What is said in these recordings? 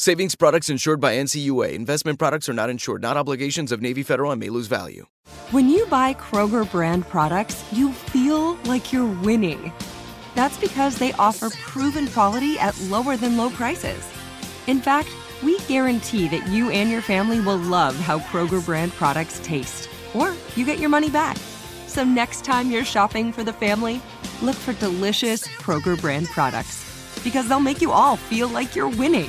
Savings products insured by NCUA. Investment products are not insured, not obligations of Navy Federal and may lose value. When you buy Kroger brand products, you feel like you're winning. That's because they offer proven quality at lower than low prices. In fact, we guarantee that you and your family will love how Kroger brand products taste, or you get your money back. So next time you're shopping for the family, look for delicious Kroger brand products because they'll make you all feel like you're winning.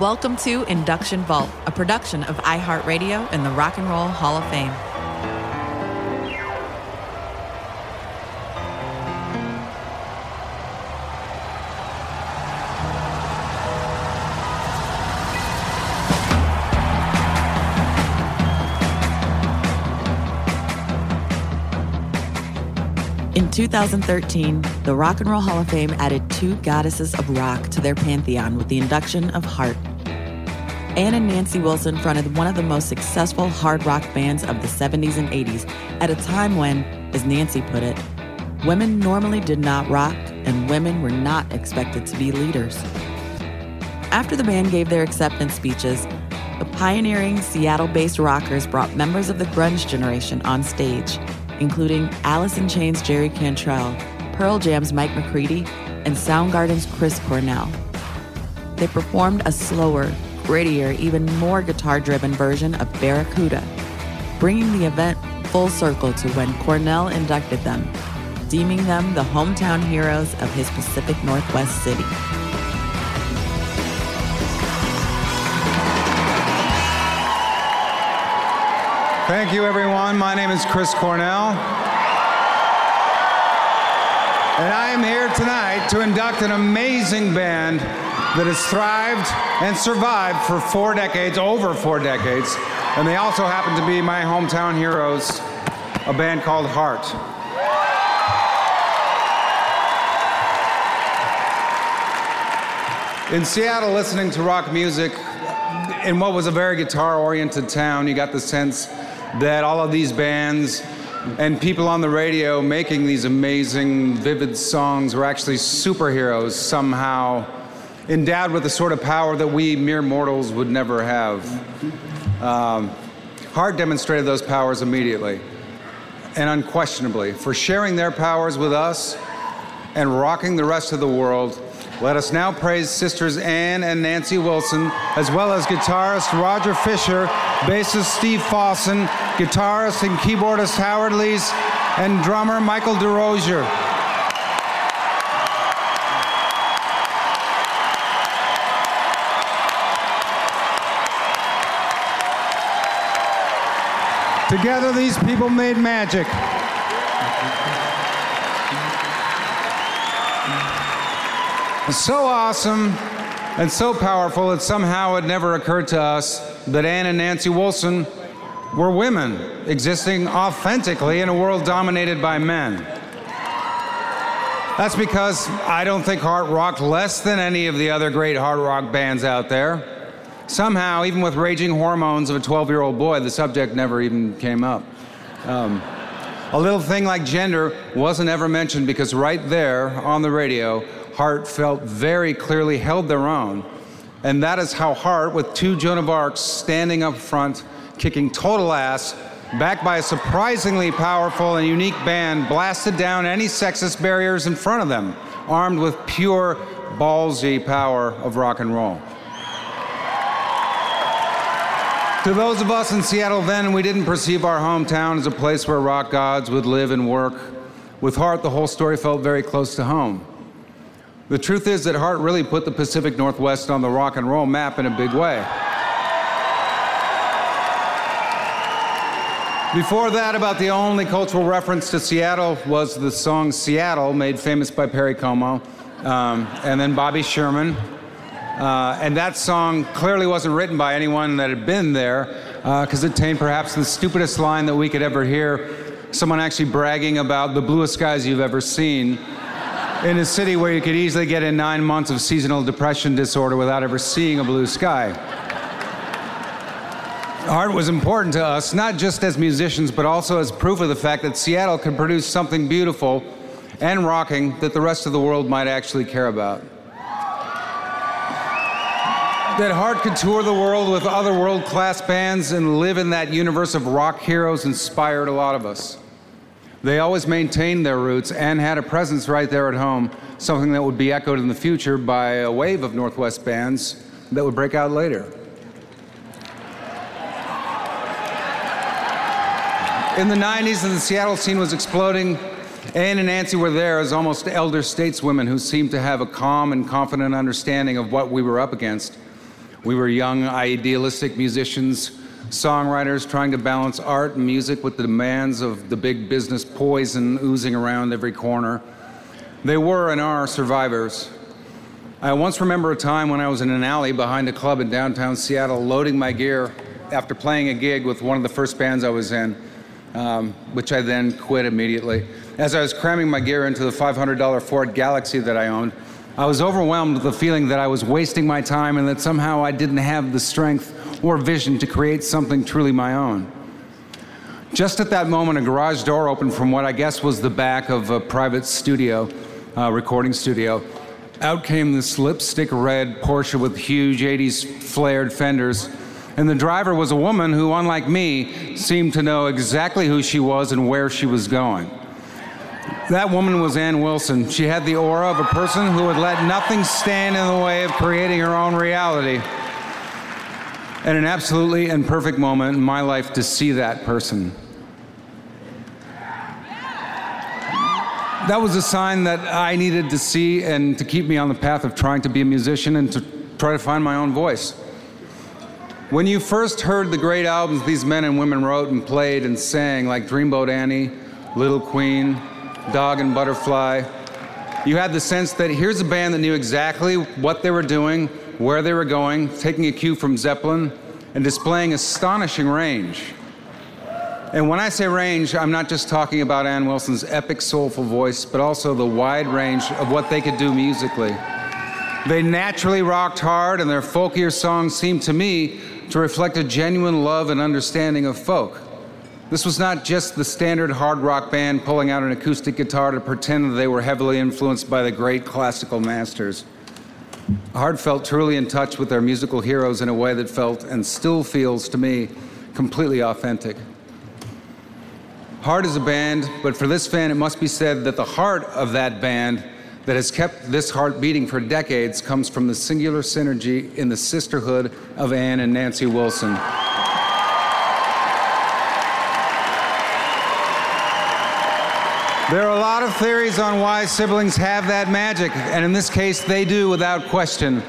Welcome to Induction Vault, a production of iHeartRadio and the Rock and Roll Hall of Fame. 2013, the Rock and Roll Hall of Fame added two goddesses of rock to their pantheon with the induction of Heart. Ann and Nancy Wilson fronted one of the most successful hard rock bands of the 70s and 80s at a time when, as Nancy put it, women normally did not rock and women were not expected to be leaders. After the band gave their acceptance speeches, the pioneering Seattle based rockers brought members of the grunge generation on stage including Alice in Chains' Jerry Cantrell, Pearl Jam's Mike McCready, and Soundgarden's Chris Cornell. They performed a slower, grittier, even more guitar driven version of Barracuda, bringing the event full circle to when Cornell inducted them, deeming them the hometown heroes of his Pacific Northwest city. Thank you, everyone. My name is Chris Cornell. And I am here tonight to induct an amazing band that has thrived and survived for four decades, over four decades. And they also happen to be my hometown heroes, a band called Heart. In Seattle, listening to rock music in what was a very guitar oriented town, you got the sense that all of these bands and people on the radio making these amazing, vivid songs were actually superheroes somehow, endowed with the sort of power that we mere mortals would never have. Um, Heart demonstrated those powers immediately and unquestionably for sharing their powers with us and rocking the rest of the world. Let us now praise sisters Ann and Nancy Wilson, as well as guitarist Roger Fisher, bassist Steve Fossen, guitarist and keyboardist Howard Leese, and drummer Michael DeRosier. Together, these people made magic. It's So awesome and so powerful that somehow it never occurred to us that Ann and Nancy Wilson were women existing authentically in a world dominated by men. That's because I don't think Heart rocked less than any of the other great hard rock bands out there. Somehow, even with raging hormones of a 12 year old boy, the subject never even came up. Um, a little thing like gender wasn't ever mentioned because right there on the radio, Heart felt very clearly held their own. And that is how Heart, with two Joan of Arcs standing up front, kicking total ass, backed by a surprisingly powerful and unique band, blasted down any sexist barriers in front of them, armed with pure, ballsy power of rock and roll. To those of us in Seattle then, we didn't perceive our hometown as a place where rock gods would live and work. With Heart, the whole story felt very close to home. The truth is that Heart really put the Pacific Northwest on the rock and roll map in a big way. Before that, about the only cultural reference to Seattle was the song Seattle, made famous by Perry Como, um, and then Bobby Sherman. Uh, and that song clearly wasn't written by anyone that had been there, because uh, it contained perhaps the stupidest line that we could ever hear someone actually bragging about the bluest skies you've ever seen in a city where you could easily get in nine months of seasonal depression disorder without ever seeing a blue sky. Heart was important to us, not just as musicians, but also as proof of the fact that Seattle could produce something beautiful and rocking that the rest of the world might actually care about. That Heart could tour the world with other world class bands and live in that universe of rock heroes inspired a lot of us. They always maintained their roots and had a presence right there at home, something that would be echoed in the future by a wave of Northwest bands that would break out later. In the 90s, as the Seattle scene was exploding, Ann and Nancy were there as almost elder stateswomen who seemed to have a calm and confident understanding of what we were up against. We were young, idealistic musicians songwriters trying to balance art and music with the demands of the big business poison oozing around every corner. They were and are survivors. I once remember a time when I was in an alley behind a club in downtown Seattle loading my gear after playing a gig with one of the first bands I was in, um, which I then quit immediately. As I was cramming my gear into the $500 Ford Galaxie that I owned, I was overwhelmed with the feeling that I was wasting my time and that somehow I didn't have the strength or vision to create something truly my own. Just at that moment, a garage door opened from what I guess was the back of a private studio, uh, recording studio. Out came this lipstick red Porsche with huge 80s flared fenders. And the driver was a woman who, unlike me, seemed to know exactly who she was and where she was going. That woman was Ann Wilson. She had the aura of a person who would let nothing stand in the way of creating her own reality and an absolutely and perfect moment in my life to see that person. That was a sign that I needed to see and to keep me on the path of trying to be a musician and to try to find my own voice. When you first heard the great albums these men and women wrote and played and sang, like Dreamboat Annie, Little Queen, Dog and Butterfly, you had the sense that here's a band that knew exactly what they were doing, where they were going, taking a cue from Zeppelin, and displaying astonishing range. And when I say range, I'm not just talking about Ann Wilson's epic soulful voice, but also the wide range of what they could do musically. They naturally rocked hard, and their folkier songs seemed to me to reflect a genuine love and understanding of folk. This was not just the standard hard rock band pulling out an acoustic guitar to pretend that they were heavily influenced by the great classical masters. Heart felt truly in touch with their musical heroes in a way that felt and still feels to me completely authentic. Heart is a band, but for this fan, it must be said that the heart of that band, that has kept this heart beating for decades comes from the singular synergy in the sisterhood of Ann and Nancy Wilson. There are a lot of theories on why siblings have that magic, and in this case, they do without question.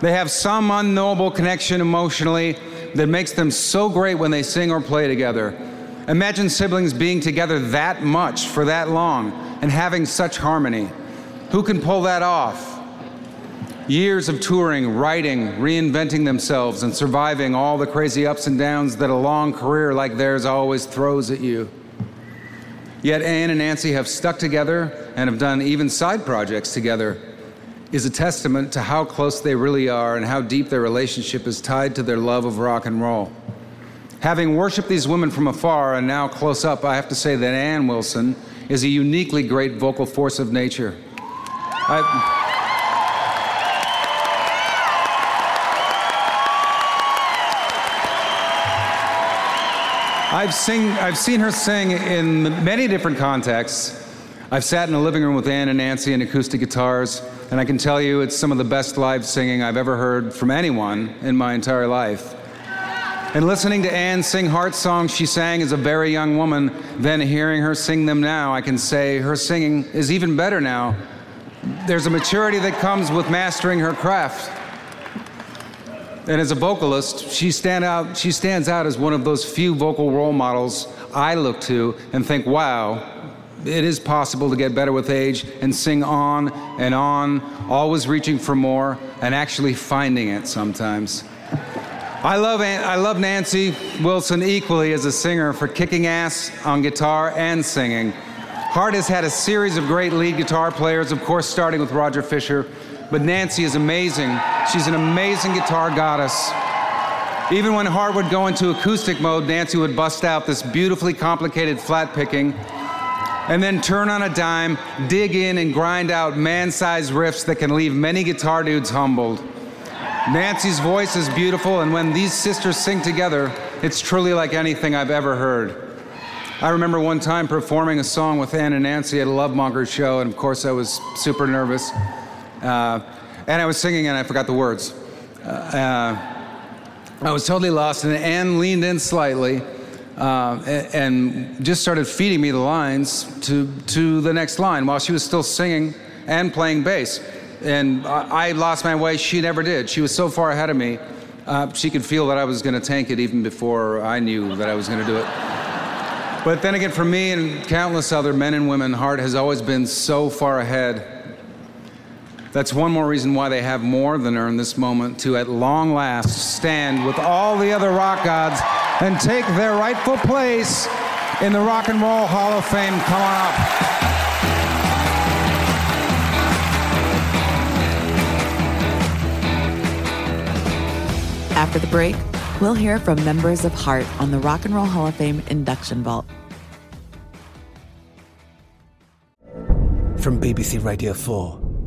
They have some unknowable connection emotionally that makes them so great when they sing or play together. Imagine siblings being together that much for that long and having such harmony. Who can pull that off? Years of touring, writing, reinventing themselves, and surviving all the crazy ups and downs that a long career like theirs always throws at you. Yet Ann and Nancy have stuck together and have done even side projects together is a testament to how close they really are and how deep their relationship is tied to their love of rock and roll. Having worshiped these women from afar and now close up, I have to say that Ann Wilson is a uniquely great vocal force of nature. I, I've, sing, I've seen her sing in many different contexts. I've sat in a living room with Ann and Nancy and acoustic guitars, and I can tell you it's some of the best live singing I've ever heard from anyone in my entire life. And listening to Ann sing heart songs she sang as a very young woman, then hearing her sing them now, I can say her singing is even better now. There's a maturity that comes with mastering her craft. And as a vocalist, she, stand out, she stands out as one of those few vocal role models I look to and think, wow, it is possible to get better with age and sing on and on, always reaching for more and actually finding it sometimes. I love, I love Nancy Wilson equally as a singer for kicking ass on guitar and singing. Heart has had a series of great lead guitar players, of course, starting with Roger Fisher, but Nancy is amazing. She's an amazing guitar goddess. Even when Heart would go into acoustic mode, Nancy would bust out this beautifully complicated flat picking and then turn on a dime, dig in, and grind out man sized riffs that can leave many guitar dudes humbled. Nancy's voice is beautiful, and when these sisters sing together, it's truly like anything I've ever heard. I remember one time performing a song with Ann and Nancy at a Love Monger show, and of course I was super nervous. Uh, and I was singing and I forgot the words. Uh, uh I was totally lost, and Ann leaned in slightly uh, and just started feeding me the lines to, to the next line while she was still singing and playing bass. And I, I lost my way. She never did. She was so far ahead of me. Uh, she could feel that I was going to tank it even before I knew that I was going to do it. But then again, for me and countless other men and women, Heart has always been so far ahead that's one more reason why they have more than earned this moment to, at long last, stand with all the other rock gods and take their rightful place in the Rock and Roll Hall of Fame. Come on up. After the break, we'll hear from members of Heart on the Rock and Roll Hall of Fame induction vault. From BBC Radio 4.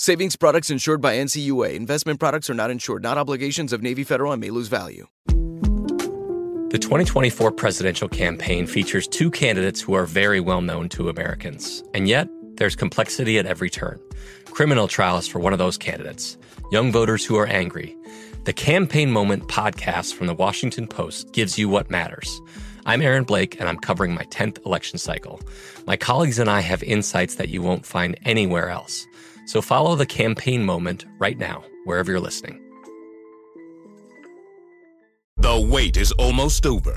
Savings products insured by NCUA. Investment products are not insured, not obligations of Navy Federal and may lose value. The 2024 presidential campaign features two candidates who are very well known to Americans. And yet, there's complexity at every turn. Criminal trials for one of those candidates, young voters who are angry. The Campaign Moment podcast from the Washington Post gives you what matters. I'm Aaron Blake, and I'm covering my 10th election cycle. My colleagues and I have insights that you won't find anywhere else. So follow the campaign moment right now, wherever you're listening. The wait is almost over.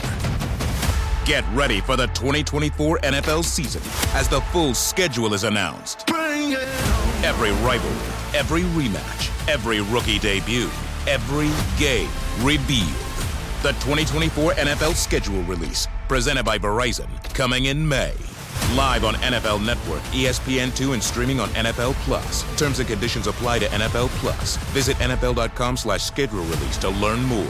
Get ready for the 2024 NFL season as the full schedule is announced. Every rivalry, every rematch, every rookie debut, every game revealed. The 2024 NFL schedule release, presented by Verizon, coming in May. Live on NFL Network, ESPN2, and streaming on NFL Plus. Terms and conditions apply to NFL Plus. Visit NFL.com slash schedule release to learn more.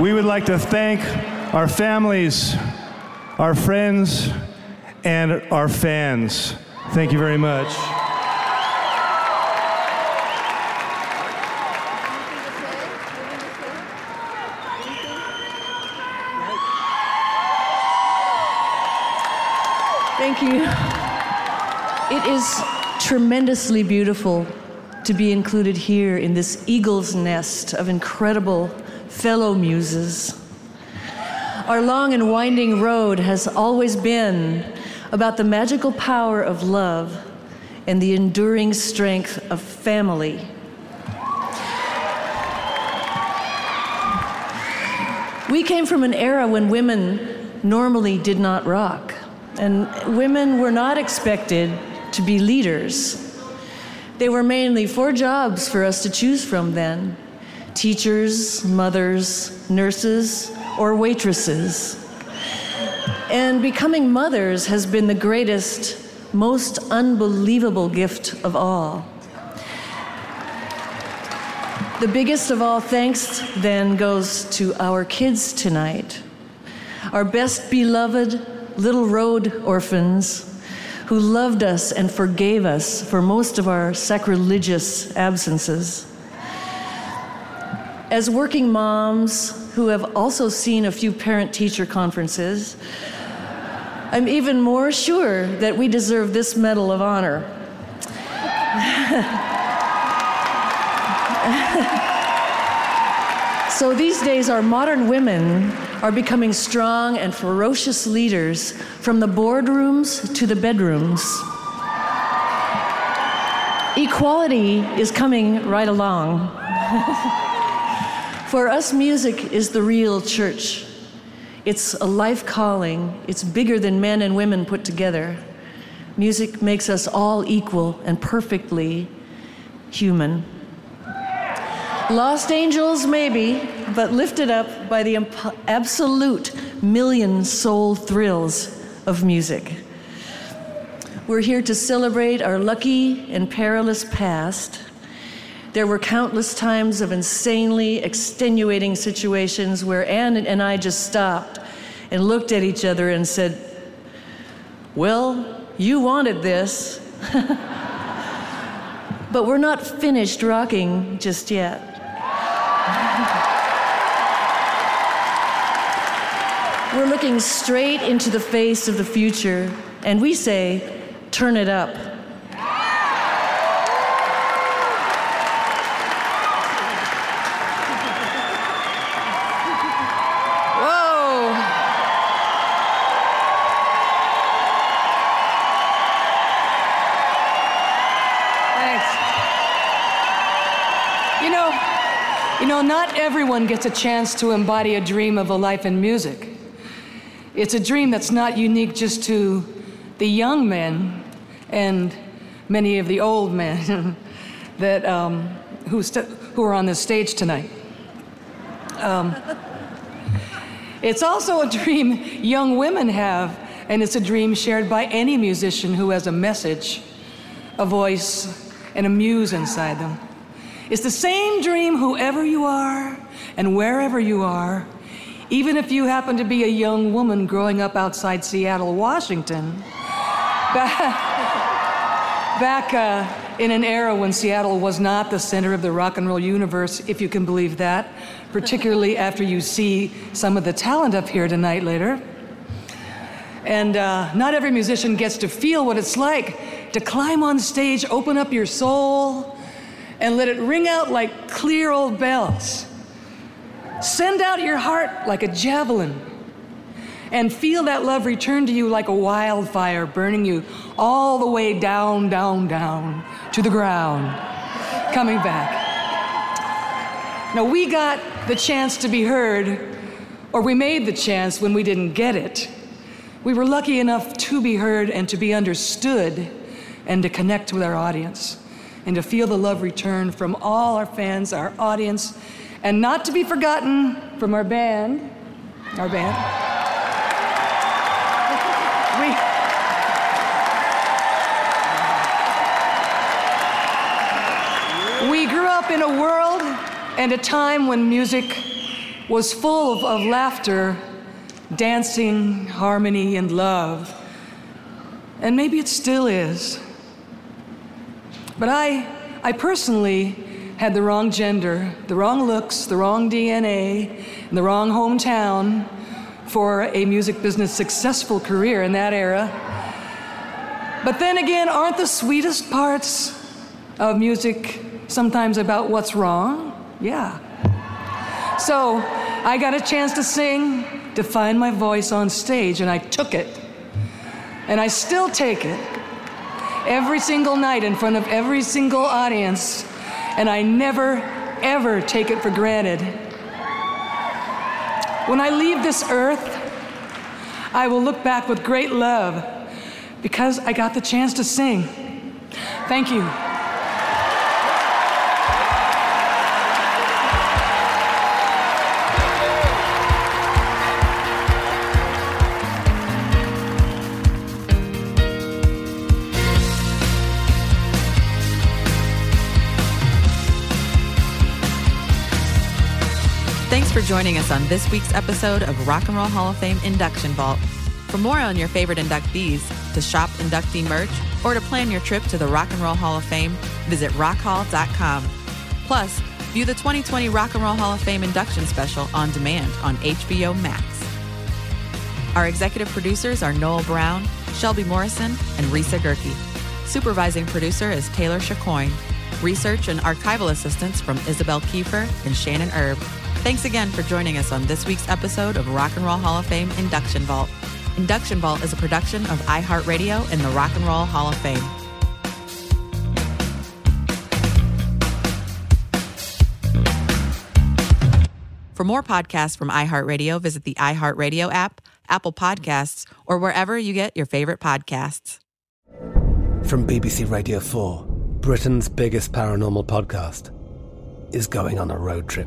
We would like to thank our families, our friends, and our fans. Thank you very much. You. It is tremendously beautiful to be included here in this eagle's nest of incredible fellow muses. Our long and winding road has always been about the magical power of love and the enduring strength of family. We came from an era when women normally did not rock. And women were not expected to be leaders. They were mainly four jobs for us to choose from then teachers, mothers, nurses, or waitresses. And becoming mothers has been the greatest, most unbelievable gift of all. The biggest of all thanks then goes to our kids tonight, our best beloved little road orphans who loved us and forgave us for most of our sacrilegious absences. As working moms who have also seen a few parent teacher conferences, I'm even more sure that we deserve this Medal of Honor. so these days, our modern women are becoming strong and ferocious leaders from the boardrooms to the bedrooms. Equality is coming right along. For us, music is the real church. It's a life calling, it's bigger than men and women put together. Music makes us all equal and perfectly human. Lost angels, maybe, but lifted up by the imp- absolute million soul thrills of music. We're here to celebrate our lucky and perilous past. There were countless times of insanely extenuating situations where Ann and I just stopped and looked at each other and said, Well, you wanted this. but we're not finished rocking just yet. We're looking straight into the face of the future, and we say, turn it up. Whoa! Thanks. You know, you know, not everyone gets a chance to embody a dream of a life in music. It's a dream that's not unique just to the young men and many of the old men that um, who, who are on this stage tonight. Um, it's also a dream young women have, and it's a dream shared by any musician who has a message, a voice, and a muse inside them. It's the same dream, whoever you are and wherever you are, even if you happen to be a young woman growing up outside Seattle, Washington, back, back uh, in an era when Seattle was not the center of the rock and roll universe, if you can believe that, particularly after you see some of the talent up here tonight later. And uh, not every musician gets to feel what it's like to climb on stage, open up your soul, and let it ring out like clear old bells. Send out your heart like a javelin and feel that love return to you like a wildfire, burning you all the way down, down, down to the ground, coming back. Now, we got the chance to be heard, or we made the chance when we didn't get it. We were lucky enough to be heard and to be understood and to connect with our audience and to feel the love return from all our fans, our audience, and not to be forgotten from our band. Our band. We, we grew up in a world and a time when music was full of, of laughter dancing, harmony, and love. And maybe it still is. But I, I personally had the wrong gender, the wrong looks, the wrong DNA, and the wrong hometown for a music business successful career in that era. But then again, aren't the sweetest parts of music sometimes about what's wrong? Yeah. So I got a chance to sing to find my voice on stage, and I took it. And I still take it every single night in front of every single audience, and I never, ever take it for granted. When I leave this earth, I will look back with great love because I got the chance to sing. Thank you. Joining us on this week's episode of Rock and Roll Hall of Fame Induction Vault. For more on your favorite inductees, to shop inductee merch, or to plan your trip to the Rock and Roll Hall of Fame, visit rockhall.com. Plus, view the 2020 Rock and Roll Hall of Fame induction special on demand on HBO Max. Our executive producers are Noel Brown, Shelby Morrison, and Risa Gerke. Supervising producer is Taylor Chicoine. Research and archival assistance from Isabel Kiefer and Shannon Erb. Thanks again for joining us on this week's episode of Rock and Roll Hall of Fame Induction Vault. Induction Vault is a production of iHeartRadio and the Rock and Roll Hall of Fame. For more podcasts from iHeartRadio, visit the iHeartRadio app, Apple Podcasts, or wherever you get your favorite podcasts. From BBC Radio 4, Britain's biggest paranormal podcast is going on a road trip.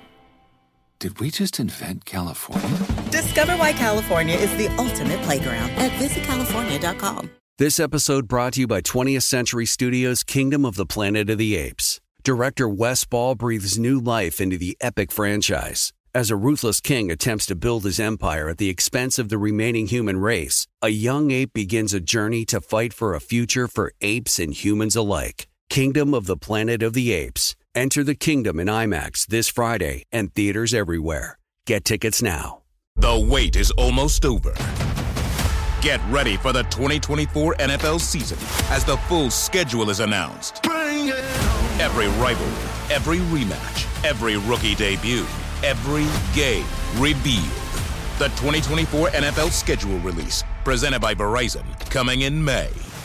Did we just invent California? Discover why California is the ultimate playground at visitcalifornia.com. This episode brought to you by 20th Century Studios' Kingdom of the Planet of the Apes. Director Wes Ball breathes new life into the epic franchise. As a ruthless king attempts to build his empire at the expense of the remaining human race, a young ape begins a journey to fight for a future for apes and humans alike. Kingdom of the Planet of the Apes. Enter the kingdom in IMAX this Friday and theaters everywhere. Get tickets now. The wait is almost over. Get ready for the 2024 NFL season as the full schedule is announced. Every rivalry, every rematch, every rookie debut, every game revealed. The 2024 NFL schedule release, presented by Verizon, coming in May.